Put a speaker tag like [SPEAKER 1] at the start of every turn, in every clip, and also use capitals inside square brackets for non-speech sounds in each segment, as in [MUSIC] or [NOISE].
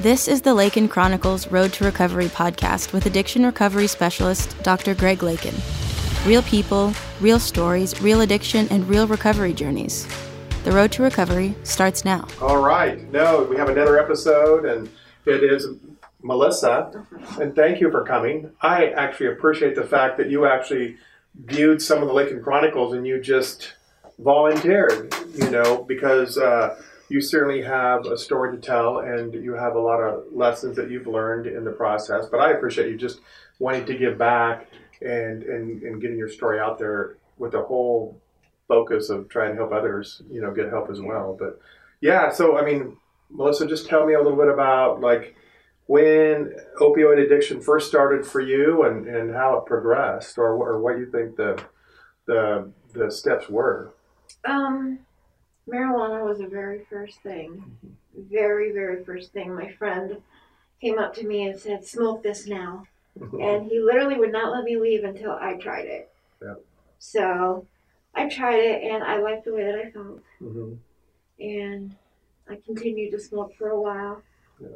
[SPEAKER 1] This is the Lakin Chronicles Road to Recovery podcast with addiction recovery specialist Dr. Greg Lakin. Real people, real stories, real addiction, and real recovery journeys. The road to recovery starts now.
[SPEAKER 2] All right. No, we have another episode, and it is Melissa. And thank you for coming. I actually appreciate the fact that you actually viewed some of the Lakin Chronicles and you just volunteered, you know, because uh, you certainly have a story to tell and you have a lot of lessons that you've learned in the process. But I appreciate you just wanting to give back and, and, and getting your story out there with the whole focus of trying to help others, you know, get help as well. But yeah, so I mean, Melissa, just tell me a little bit about like when opioid addiction first started for you and, and how it progressed or, or what you think the, the, the steps were.
[SPEAKER 3] Um, marijuana was the very first thing. Very, very first thing. My friend came up to me and said, Smoke this now. [LAUGHS] and he literally would not let me leave until I tried it.
[SPEAKER 2] Yeah.
[SPEAKER 3] So I tried it and I liked the way that I felt.
[SPEAKER 2] Mm-hmm.
[SPEAKER 3] And I continued to smoke for a while.
[SPEAKER 2] Yeah.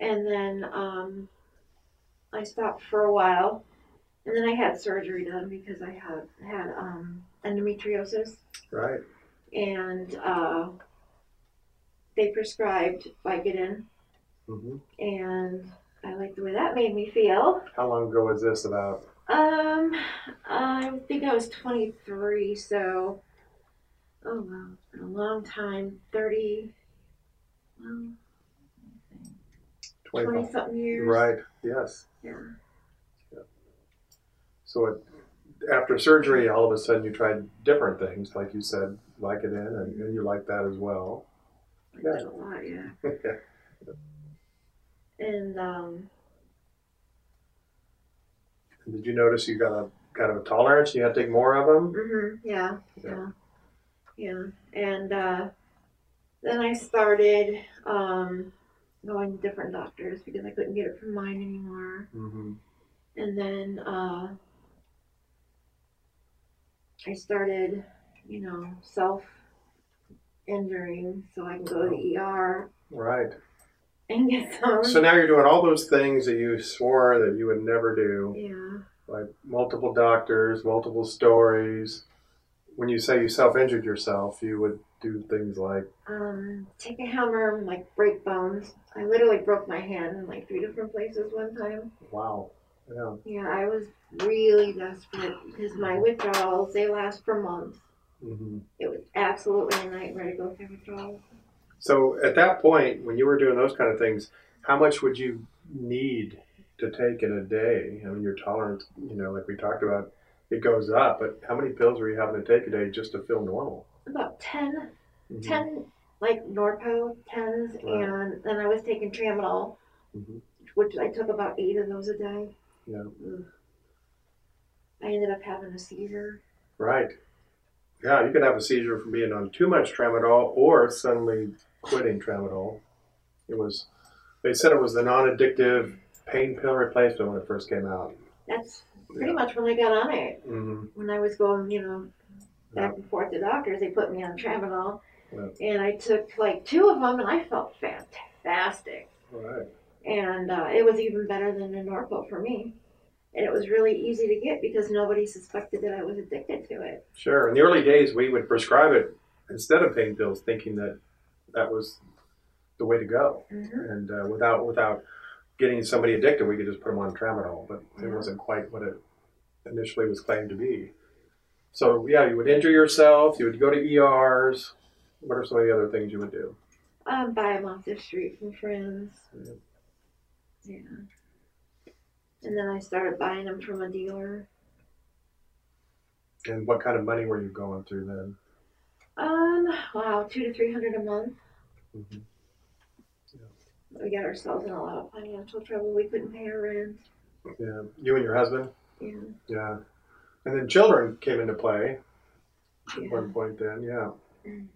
[SPEAKER 3] And then um, I stopped for a while. And then I had surgery done because I had had um, endometriosis.
[SPEAKER 2] Right.
[SPEAKER 3] And uh, they prescribed Vicodin,
[SPEAKER 2] hmm
[SPEAKER 3] and I like the way that made me feel.
[SPEAKER 2] How long ago was this about?
[SPEAKER 3] Um, I think I was 23, so oh wow, it's been a long time 30, well, 20 something years.
[SPEAKER 2] Right. Yes.
[SPEAKER 3] Yeah.
[SPEAKER 2] So it, after surgery, all of a sudden you tried different things, like you said, Vicodin, and, and you like that as well.
[SPEAKER 3] I did a lot, yeah. [LAUGHS] And um,
[SPEAKER 2] Did you notice you got a kind of a tolerance? You had to take more of them.
[SPEAKER 3] Mm-hmm, yeah,
[SPEAKER 2] Yeah.
[SPEAKER 3] yeah, yeah. And uh, then I started um, going to different doctors because I couldn't get it from mine anymore.
[SPEAKER 2] Mm-hmm.
[SPEAKER 3] And then uh, I started, you know, self injuring so I can go to the ER
[SPEAKER 2] Right.
[SPEAKER 3] and get some.
[SPEAKER 2] So now you're doing all those things that you swore that you would never do,
[SPEAKER 3] yeah.
[SPEAKER 2] like multiple doctors, multiple stories. When you say you self-injured yourself, you would do things like,
[SPEAKER 3] Um, take a hammer and like break bones. I literally broke my hand in like three different places one time.
[SPEAKER 2] wow, yeah,
[SPEAKER 3] Yeah, I was really desperate because my withdrawals, they last for months.
[SPEAKER 2] hmm
[SPEAKER 3] It was absolutely a nightmare to go through withdrawals.
[SPEAKER 2] So at that point, when you were doing those kind of things, how much would you need to take in a day? I mean, your tolerance, you know, like we talked about, it goes up, but how many pills were you having to take a day just to feel normal?
[SPEAKER 3] About 10,
[SPEAKER 2] Mhm.
[SPEAKER 3] 10 like Norco 10s,
[SPEAKER 2] Right.
[SPEAKER 3] and then I was taking Tramadol,
[SPEAKER 2] Mhm.
[SPEAKER 3] which I took about eight of those a day.
[SPEAKER 2] Yeah.
[SPEAKER 3] Ugh. I ended up having a seizure.
[SPEAKER 2] Right. Yeah, you can have a seizure from being on too much tramadol or suddenly quitting tramadol. It was, they said it was the non-addictive pain pill replacement when it first came out.
[SPEAKER 3] That's pretty much when I got on it.
[SPEAKER 2] hmm
[SPEAKER 3] When I was going, you know, back and forth to doctors, they put me on Tramadol.
[SPEAKER 2] Yeah.
[SPEAKER 3] And I took like two of them, and I felt fantastic.
[SPEAKER 2] Right.
[SPEAKER 3] and uh, it was even better than the Norco for me. And it was really easy to get because nobody suspected that I was addicted to it.
[SPEAKER 2] Sure. In the early days, we would prescribe it instead of pain pills, thinking that that was the way to go.
[SPEAKER 3] Mhm.
[SPEAKER 2] And uh, without without getting somebody addicted, we could just put them on tramadol, but it wasn't quite what it initially was claimed to be. So yeah, you would injure yourself. You would go to ERs. What are some of the other things you would do?
[SPEAKER 3] Um, buy them off the street from friends.
[SPEAKER 2] Yeah.
[SPEAKER 3] Yeah. And then I started buying them from a dealer.
[SPEAKER 2] And what kind of money were you going through then?
[SPEAKER 3] Um, wow, two to three hundred a month.
[SPEAKER 2] Mhm.
[SPEAKER 3] We got ourselves in a lot of financial trouble. We couldn't pay our rent.
[SPEAKER 2] Yeah, you and your husband.
[SPEAKER 3] Yeah.
[SPEAKER 2] Yeah, and then children came into play at
[SPEAKER 3] yeah.
[SPEAKER 2] one point. Then, yeah.
[SPEAKER 3] Mm.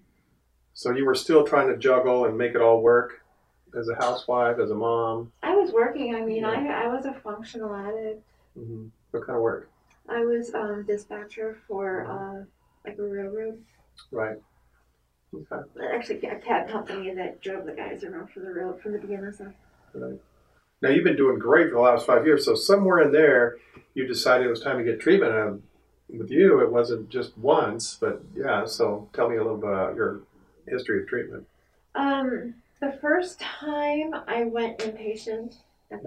[SPEAKER 2] So you were still trying to juggle and make it all work as a housewife, as a mom.
[SPEAKER 3] I was working. I mean. I I was a functional addict.
[SPEAKER 2] hmm What kind of work?
[SPEAKER 3] I was um dispatcher for uh like a railroad.
[SPEAKER 2] Right. Okay.
[SPEAKER 3] Actually, a cab company that drove the guys around for the road from the BNSF.
[SPEAKER 2] right. Now you've been doing great for the last five years. So somewhere in there, you decided it was time to get treatment. And with you, it wasn't just once, but yeah. So tell me a little bit about your history of treatment.
[SPEAKER 3] Um, the first time I went inpatient,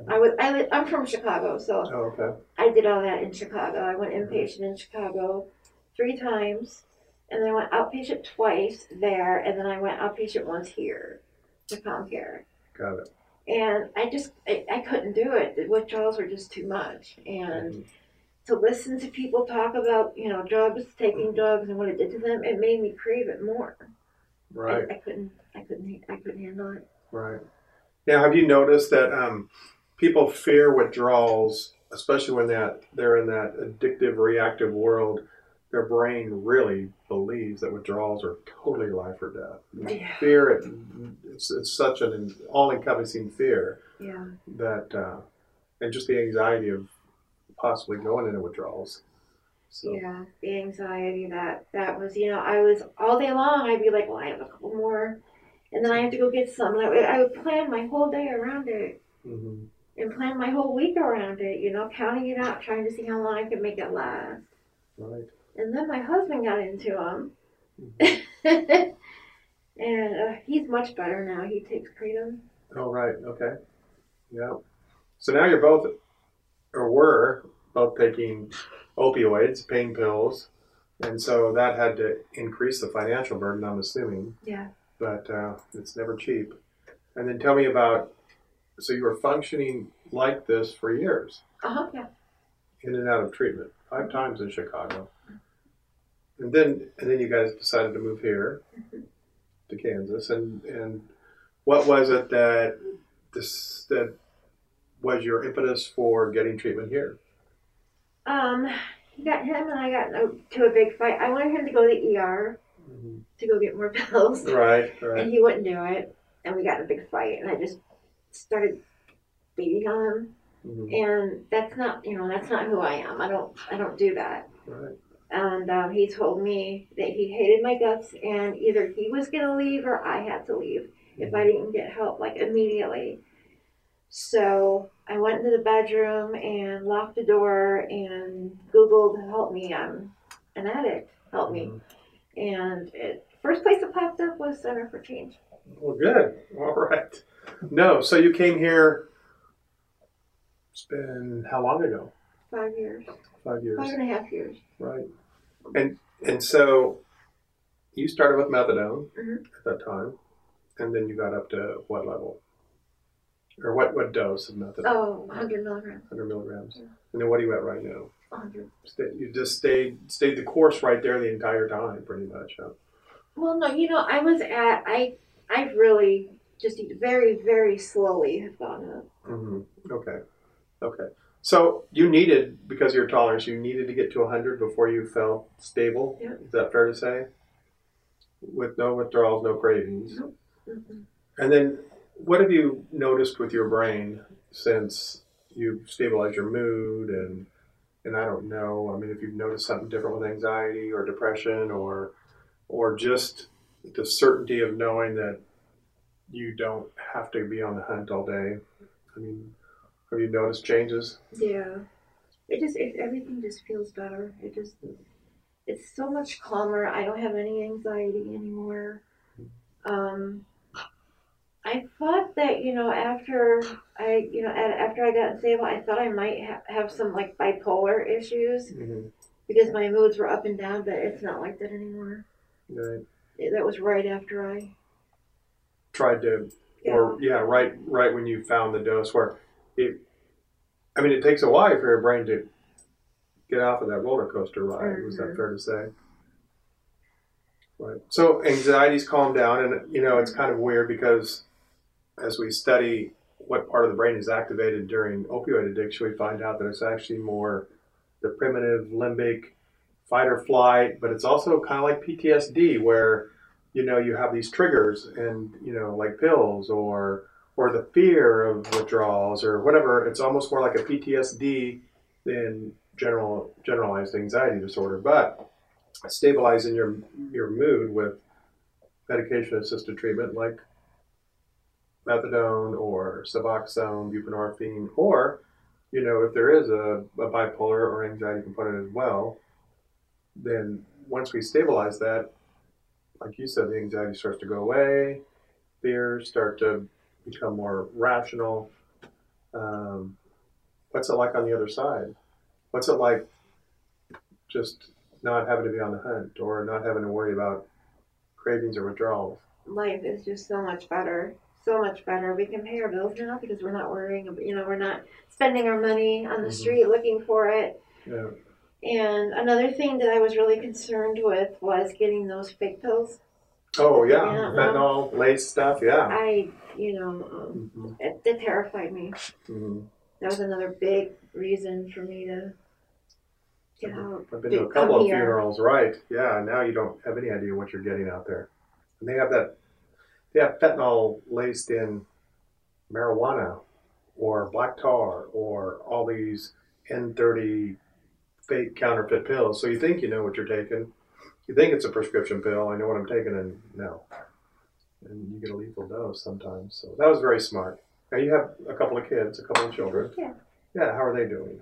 [SPEAKER 3] I was I li- I'm from Chicago, so
[SPEAKER 2] Oh, okay.
[SPEAKER 3] I did all that in Chicago. I went inpatient in Chicago three times, and then I went outpatient twice there, and then I went outpatient once here to Comcare.
[SPEAKER 2] Got it.
[SPEAKER 3] And I just I, I couldn't do it. The withdrawals were just too much, and
[SPEAKER 2] Mhm.
[SPEAKER 3] to listen to people talk about you know drugs, taking drugs, and what it did to them, it made me crave it more.
[SPEAKER 2] Right.
[SPEAKER 3] I, I couldn't I couldn't I couldn't handle it.
[SPEAKER 2] Right. Now, have you noticed that um, people fear withdrawals, especially when that they're in that addictive, reactive world? Their brain really believes that withdrawals are totally life or death.
[SPEAKER 3] Yeah.
[SPEAKER 2] Fear, it, it's, it's such an all-encompassing fear
[SPEAKER 3] Yeah.
[SPEAKER 2] that, uh, and just the anxiety of possibly going into withdrawals. So,
[SPEAKER 3] Yeah, the anxiety that that was, you know, I was all day long. I'd be like, well, I have a couple more, and then I have to go get some. And I, would- I would plan my whole day around it
[SPEAKER 2] mhm.
[SPEAKER 3] and plan my whole week around it. You know, counting it out, trying to see how long I could make it last.
[SPEAKER 2] right.
[SPEAKER 3] And then my husband got into them,
[SPEAKER 2] Mhm. [LAUGHS]
[SPEAKER 3] and uh, he's much better now. He takes kratom.
[SPEAKER 2] Oh, right. Okay. Yeah. So now you're both, or were both taking opioids, pain pills, and so that had to increase the financial burden. I'm assuming,
[SPEAKER 3] Yeah.
[SPEAKER 2] But uh, it's never cheap. And then tell me about. So you were functioning like this for years,
[SPEAKER 3] Uh huh. Yeah.
[SPEAKER 2] in and out of treatment, five times in Chicago, and then and then you guys decided to move here to Kansas, and and what was it that this that was your impetus for getting treatment here?
[SPEAKER 3] Um, he got him and I got into a big fight. I wanted him to go to the ER to go get more [LAUGHS] pills.
[SPEAKER 2] Right,
[SPEAKER 3] and he wouldn't do it. And we got in a big fight and i just started beating on him.
[SPEAKER 2] Mhm.
[SPEAKER 3] and that's not you know that's not who i am. I don't i don't do that.
[SPEAKER 2] Right.
[SPEAKER 3] and um, he told me that he hated my guts and either he was going to leave or i had to leave if i didn't get help like immediately. So i went into the bedroom and locked the door and googled help me i'm an addict. Help me.
[SPEAKER 2] Mhm.
[SPEAKER 3] And it first place that popped up was center for change
[SPEAKER 2] Well, good. All right. No, so you came here. It's been how long ago?
[SPEAKER 3] five years
[SPEAKER 2] Five years.
[SPEAKER 3] five and a half years
[SPEAKER 2] Right. And and so you started with methadone
[SPEAKER 3] Mhm.
[SPEAKER 2] at that time, and then you got up to what level? Or what, what dose of methadone?
[SPEAKER 3] Oh, 100 milligrams.
[SPEAKER 2] 100 milligrams.
[SPEAKER 3] Yeah.
[SPEAKER 2] And then what are you at right now?
[SPEAKER 3] 100.
[SPEAKER 2] Stay, you just stayed stayed the course right there the entire time, pretty much. Huh?
[SPEAKER 3] Well, no, you know, I was at, I, I really just very, very slowly have gone up.
[SPEAKER 2] mm-hmm. Okay. Okay. So you needed, because of your tolerance, you needed to get to 100 before you felt stable.
[SPEAKER 3] Yeah.
[SPEAKER 2] Is that fair to say? With no withdrawals, no cravings.
[SPEAKER 3] Mhm.
[SPEAKER 2] And then, what have you noticed with your brain since you've stabilized your mood and and I don't know. I mean, if you've noticed something different with anxiety or depression or or just the certainty of knowing that you don't have to be on the hunt all day. I mean, have you noticed changes?
[SPEAKER 3] Yeah. It just, it, everything just feels better. It just, it's so much calmer. I don't have any anxiety anymore. Um, I thought that, you know, after I, you know, after I got stable, I thought I might ha- have some like bipolar issues
[SPEAKER 2] Mm-hmm.
[SPEAKER 3] because my moods were up and down, but it's not like that anymore.
[SPEAKER 2] Right.
[SPEAKER 3] It- That was right after I,
[SPEAKER 2] Tried to
[SPEAKER 3] yeah.
[SPEAKER 2] or yeah, right, right when you found the dose where it. I mean, it takes a while for your brain to get off of that roller coaster ride. Was that
[SPEAKER 3] Mhm.
[SPEAKER 2] fair to say? Right. So anxiety's calmed down, and you know it's kind of weird because as we study what part of the brain is activated during opioid addiction, we find out that it's actually more the primitive limbic fight or flight, but it's also kind of like PTSD where you know you have these triggers and you know like pills or or the fear of withdrawals or whatever. It's almost more like a PTSD than general generalized anxiety disorder but stabilizing your your mood with medication assisted treatment like methadone or Suboxone, buprenorphine, or you know, if there is a, a bipolar or anxiety component as well, then once we stabilize that, like you said, the anxiety starts to go away, fears start to become more rational. Um, what's it like on the other side? What's it like just not having to be on the hunt or not having to worry about cravings or withdrawals?
[SPEAKER 3] Life is just so much better. So much better. We can pay our bills now because we're not worrying. about- You know, we're not spending our money on the
[SPEAKER 2] Mhm.
[SPEAKER 3] street looking for it.
[SPEAKER 2] Yeah.
[SPEAKER 3] And another thing that I was really concerned with was getting those fake pills.
[SPEAKER 2] Oh yeah,
[SPEAKER 3] Yeah.
[SPEAKER 2] fentanyl, lace stuff. Yeah.
[SPEAKER 3] I, you know, um,
[SPEAKER 2] Mhm.
[SPEAKER 3] it, it terrified me.
[SPEAKER 2] Mhm.
[SPEAKER 3] That was another big reason for me to get out.
[SPEAKER 2] I've been to a couple of funerals, right? Yeah. Now you don't have any idea what you're getting out there, and they have that. They have fentanyl laced in marijuana, or black tar, or all these M30 fake counterfeit pills. So you think you know what you're taking. You think it's a prescription pill. I know what I'm taking, and no. And you get a lethal dose sometimes. So that was very smart. Now you have a couple of kids, a couple of children.
[SPEAKER 3] Yeah.
[SPEAKER 2] Yeah. How are they doing?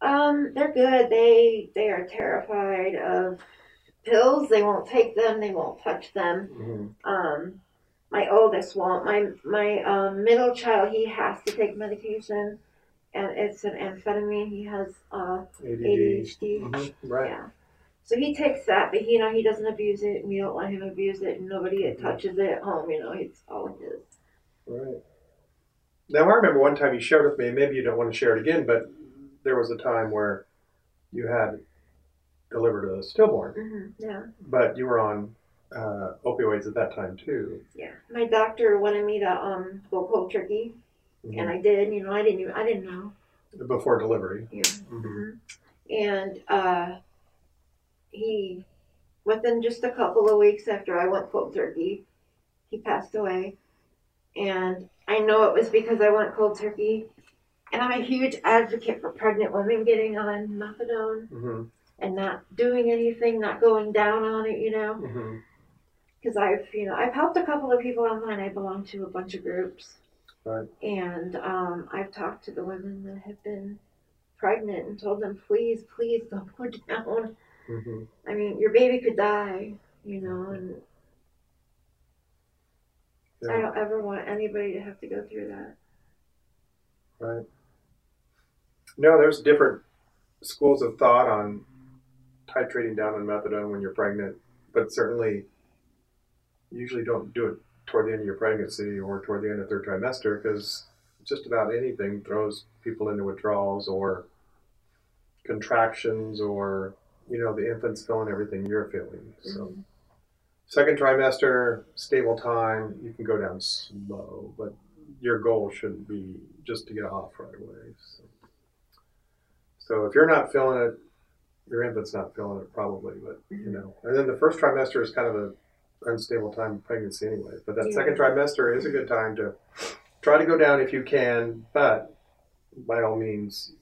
[SPEAKER 3] Um, they're good. They they are terrified of pills. They won't take them. They won't touch them.
[SPEAKER 2] hmm
[SPEAKER 3] Um, my oldest won't. My my um, middle child he has to take medication, and it's an amphetamine. He has uh,
[SPEAKER 2] ADD.
[SPEAKER 3] ADHD.
[SPEAKER 2] Mhm, Right.
[SPEAKER 3] Yeah. So he takes that, but he, you know he doesn't abuse it. We don't let him abuse it, and nobody touches it at home. You know, it's all his.
[SPEAKER 2] Right. Now I remember one time you shared with me, maybe you don't want to share it again, but there was a time where you had delivered a stillborn,
[SPEAKER 3] hmm Yeah.
[SPEAKER 2] but you were on uh, opioids at that time too.
[SPEAKER 3] Yeah. My doctor wanted me to um go cold turkey,
[SPEAKER 2] Mhm.
[SPEAKER 3] and I did. You know, I didn't. Even, I didn't know.
[SPEAKER 2] Before delivery.
[SPEAKER 3] Yeah.
[SPEAKER 2] Mhm.
[SPEAKER 3] hmm And uh, he, within just a couple of weeks after I went cold turkey, he passed away. And I know it was because I went cold turkey. And I'm a huge advocate for pregnant women getting on methadone
[SPEAKER 2] hmm
[SPEAKER 3] and not doing anything, not going down on it, you know. Because I've, you know, I've helped a couple of people online. I belong to a bunch of groups.
[SPEAKER 2] Right.
[SPEAKER 3] And um, I've talked to the women that have been pregnant and told them, please, please don't go [LAUGHS] down.
[SPEAKER 2] hmm
[SPEAKER 3] I mean, your baby could die, you know, and I don't ever want anybody to have to go through that.
[SPEAKER 2] Right. No, there's different schools of thought on titrating down on methadone when you're pregnant, but certainly usually don't do it toward the end of your pregnancy or toward the end of third trimester because just about anything throws people into withdrawals or contractions or you know the infant's feeling everything you're feeling. So
[SPEAKER 3] Mhm.
[SPEAKER 2] second trimester, stable time, you can go down slow, but your goal shouldn't be just to get off right away. So, so if you're not feeling it, your infant's not feeling it probably, but you know. And then the first trimester is kind of a unstable time of pregnancy anyway. But that
[SPEAKER 3] Yeah.
[SPEAKER 2] second trimester is a good time to try to go down if you can, but by all means,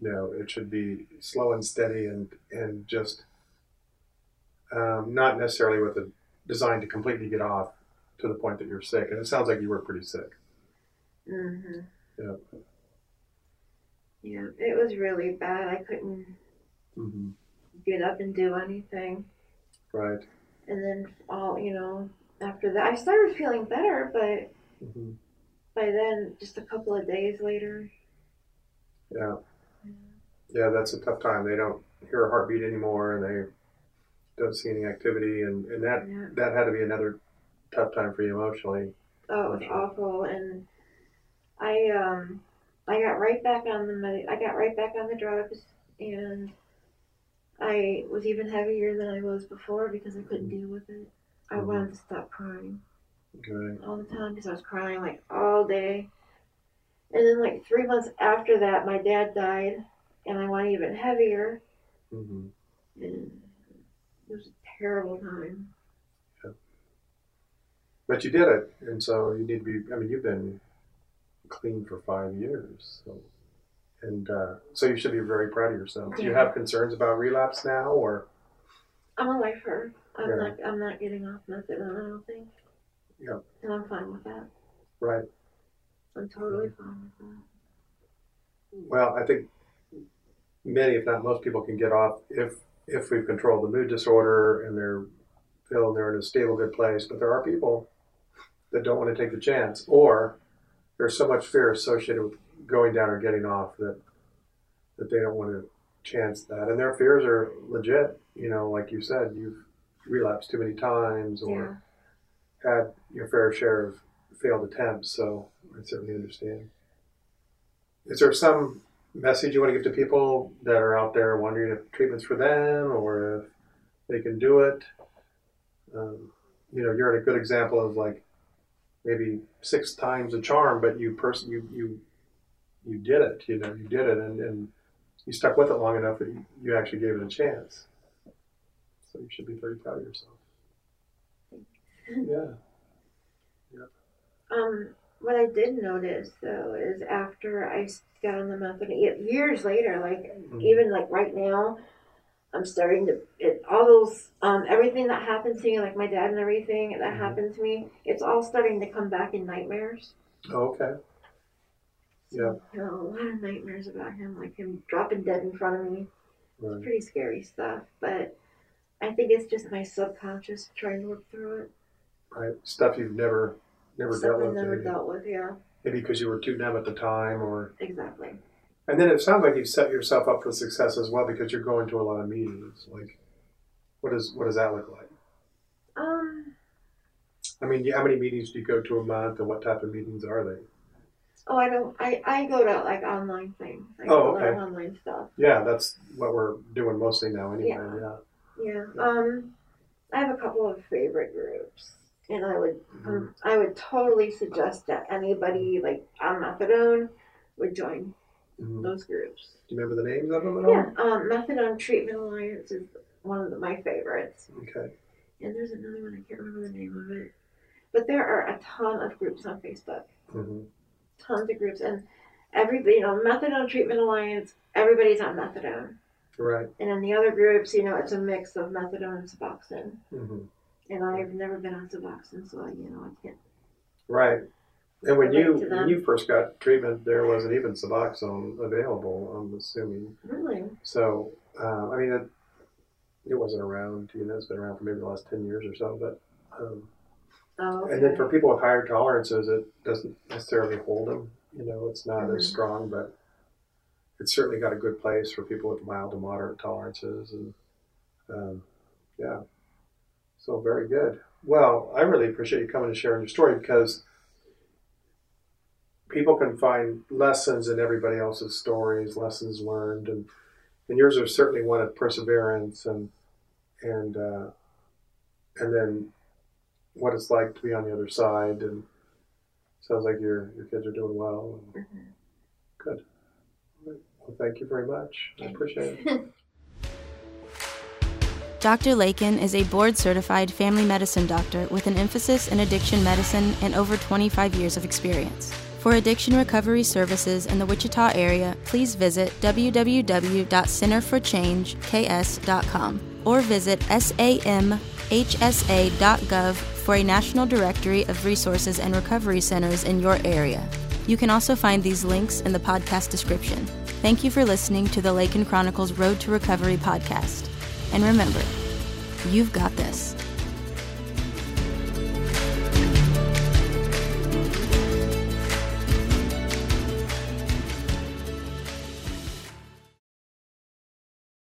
[SPEAKER 2] you know, it should be slow and steady and and just um, not necessarily with a design to completely get off to the point that you're sick. And it sounds like you were pretty sick.
[SPEAKER 3] hmm
[SPEAKER 2] Yeah.
[SPEAKER 3] Yeah, it was really bad. I couldn't
[SPEAKER 2] Mm-hmm.
[SPEAKER 3] get up and do anything.
[SPEAKER 2] Right.
[SPEAKER 3] And then all, you know, after that, I started feeling better, but
[SPEAKER 2] hmm
[SPEAKER 3] by then, just a couple of days later,
[SPEAKER 2] Yeah. Yeah, that's a tough time. They don't hear a heartbeat anymore, and they don't see any activity, and, and that
[SPEAKER 3] yeah.
[SPEAKER 2] that had to be another tough time for you emotionally.
[SPEAKER 3] Oh, it was awful, and I um, I got right back on the med- I got right back on the drugs, and I was even heavier than I was before because I couldn't deal with it. I
[SPEAKER 2] Mhm.
[SPEAKER 3] wanted to stop crying
[SPEAKER 2] Right.
[SPEAKER 3] all the time because I was crying like all day. And then like three months after that, my dad died, and I went even heavier,
[SPEAKER 2] Mm-hmm.
[SPEAKER 3] and it was a terrible time. Yeah.
[SPEAKER 2] But you did it, and so you need to be. I mean, you've been clean for five years, so and uh, so you should be very proud of yourself. Do you have concerns about relapse now, or
[SPEAKER 3] I'm a lifer. I'm
[SPEAKER 2] Yeah.
[SPEAKER 3] not. I'm not getting off methadone. I don't think.
[SPEAKER 2] Yeah.
[SPEAKER 3] And I'm fine with that.
[SPEAKER 2] Right.
[SPEAKER 3] I'm totally fine with that.
[SPEAKER 2] Well, I think many, if not most people, can get off if if we've controlled the mood disorder and they're feel they're in a stable, good place. But there are people that don't want to take the chance, or there's so much fear associated with going down or getting off that that they don't want to chance that, and their fears are legit. You know, like you said, you've relapsed too many times or had your fair share of failed attempts. So I certainly understand. Is there some message you want to give to people that are out there wondering if treatment's for them or if they can do it? Um, you know, you're a good example of like maybe six times a charm, but you person you you you did it. You know, you did it, and, and you stuck with it long enough that you, you actually gave it a chance. So you should be very proud of yourself. Yeah.
[SPEAKER 3] Um, what I did notice though is after I got on the methadone, years later, like
[SPEAKER 2] Mhm.
[SPEAKER 3] even like right now, I'm starting to it, all those um everything that happened to me, like my dad and everything that
[SPEAKER 2] Mhm.
[SPEAKER 3] happened to me, it's all starting to come back in nightmares.
[SPEAKER 2] Oh, okay. Yeah.
[SPEAKER 3] A lot of nightmares about him, like him dropping dead in front of me.
[SPEAKER 2] Right.
[SPEAKER 3] It's Pretty scary stuff, but I think it's just my subconscious trying to work through it.
[SPEAKER 2] Right. Stuff you've never never
[SPEAKER 3] Stuff
[SPEAKER 2] dealt with.
[SPEAKER 3] never
[SPEAKER 2] maybe.
[SPEAKER 3] dealt with. Yeah,
[SPEAKER 2] maybe because you were too numb at the time, or
[SPEAKER 3] exactly.
[SPEAKER 2] and then it sounds like you've set yourself up for success as well because you're going to a lot of meetings. Like, what does what does that look like?
[SPEAKER 3] Um.
[SPEAKER 2] I mean, how many meetings do you go to a month, and what type of meetings are they?
[SPEAKER 3] Oh, I don't. I, I go to like online things. I
[SPEAKER 2] Oh, okay.
[SPEAKER 3] online stuff.
[SPEAKER 2] Yeah, that's what we're doing mostly now, anyway.
[SPEAKER 3] Yeah.
[SPEAKER 2] Yeah.
[SPEAKER 3] Yeah. Um, I have a couple of favorite groups, and I would
[SPEAKER 2] Mhm.
[SPEAKER 3] um, I would totally suggest that anybody like on methadone would join
[SPEAKER 2] Mhm.
[SPEAKER 3] those groups.
[SPEAKER 2] Do you remember the names of them at all?
[SPEAKER 3] Yeah. Um, Methadone Treatment Alliance is one of the, my favorites,
[SPEAKER 2] Okay.
[SPEAKER 3] and there's another one I can't remember the name of it, but there are a ton of groups on Facebook.
[SPEAKER 2] hmm
[SPEAKER 3] Tons of groups, and everybody, you know, Methadone Treatment Alliance. Everybody's on methadone.
[SPEAKER 2] Right.
[SPEAKER 3] And in the other groups, you know, it's a mix of methadone and Suboxone.
[SPEAKER 2] Mm-hmm.
[SPEAKER 3] And I've never been on Suboxone, so I, you know, I can't.
[SPEAKER 2] Right. And when you when you first got treatment, there wasn't even Suboxone available. I'm assuming.
[SPEAKER 3] Really?
[SPEAKER 2] So, uh, I mean, it, it wasn't around. You know, it's been around for maybe the last ten years or so. But, um,
[SPEAKER 3] Oh, okay.
[SPEAKER 2] and then for people with higher tolerances, it doesn't necessarily hold them. You know, it's not as
[SPEAKER 3] Mhm.
[SPEAKER 2] strong, but it's certainly got a good place for people with mild to moderate tolerances. And um, yeah, so very good. Well, I really appreciate you coming and sharing your story because people can find lessons in everybody else's stories, lessons learned, and and yours are certainly one of perseverance and and uh, and then what it's like to be on the other side. And sounds like your your kids are doing well. And
[SPEAKER 3] Mhm.
[SPEAKER 2] Good. Well, thank you very much. I appreciate it. [LAUGHS]
[SPEAKER 1] Dr. Lakin is a board certified family medicine doctor with an emphasis in addiction medicine and over 25 years of experience. For addiction recovery services in the Wichita area, please visit www.centerforchangeks.com or visit samhsa.gov for a national directory of resources and recovery centers in your area. You can also find these links in the podcast description. Thank you for listening to the Lakin Chronicles Road to Recovery podcast. And remember, you've got this.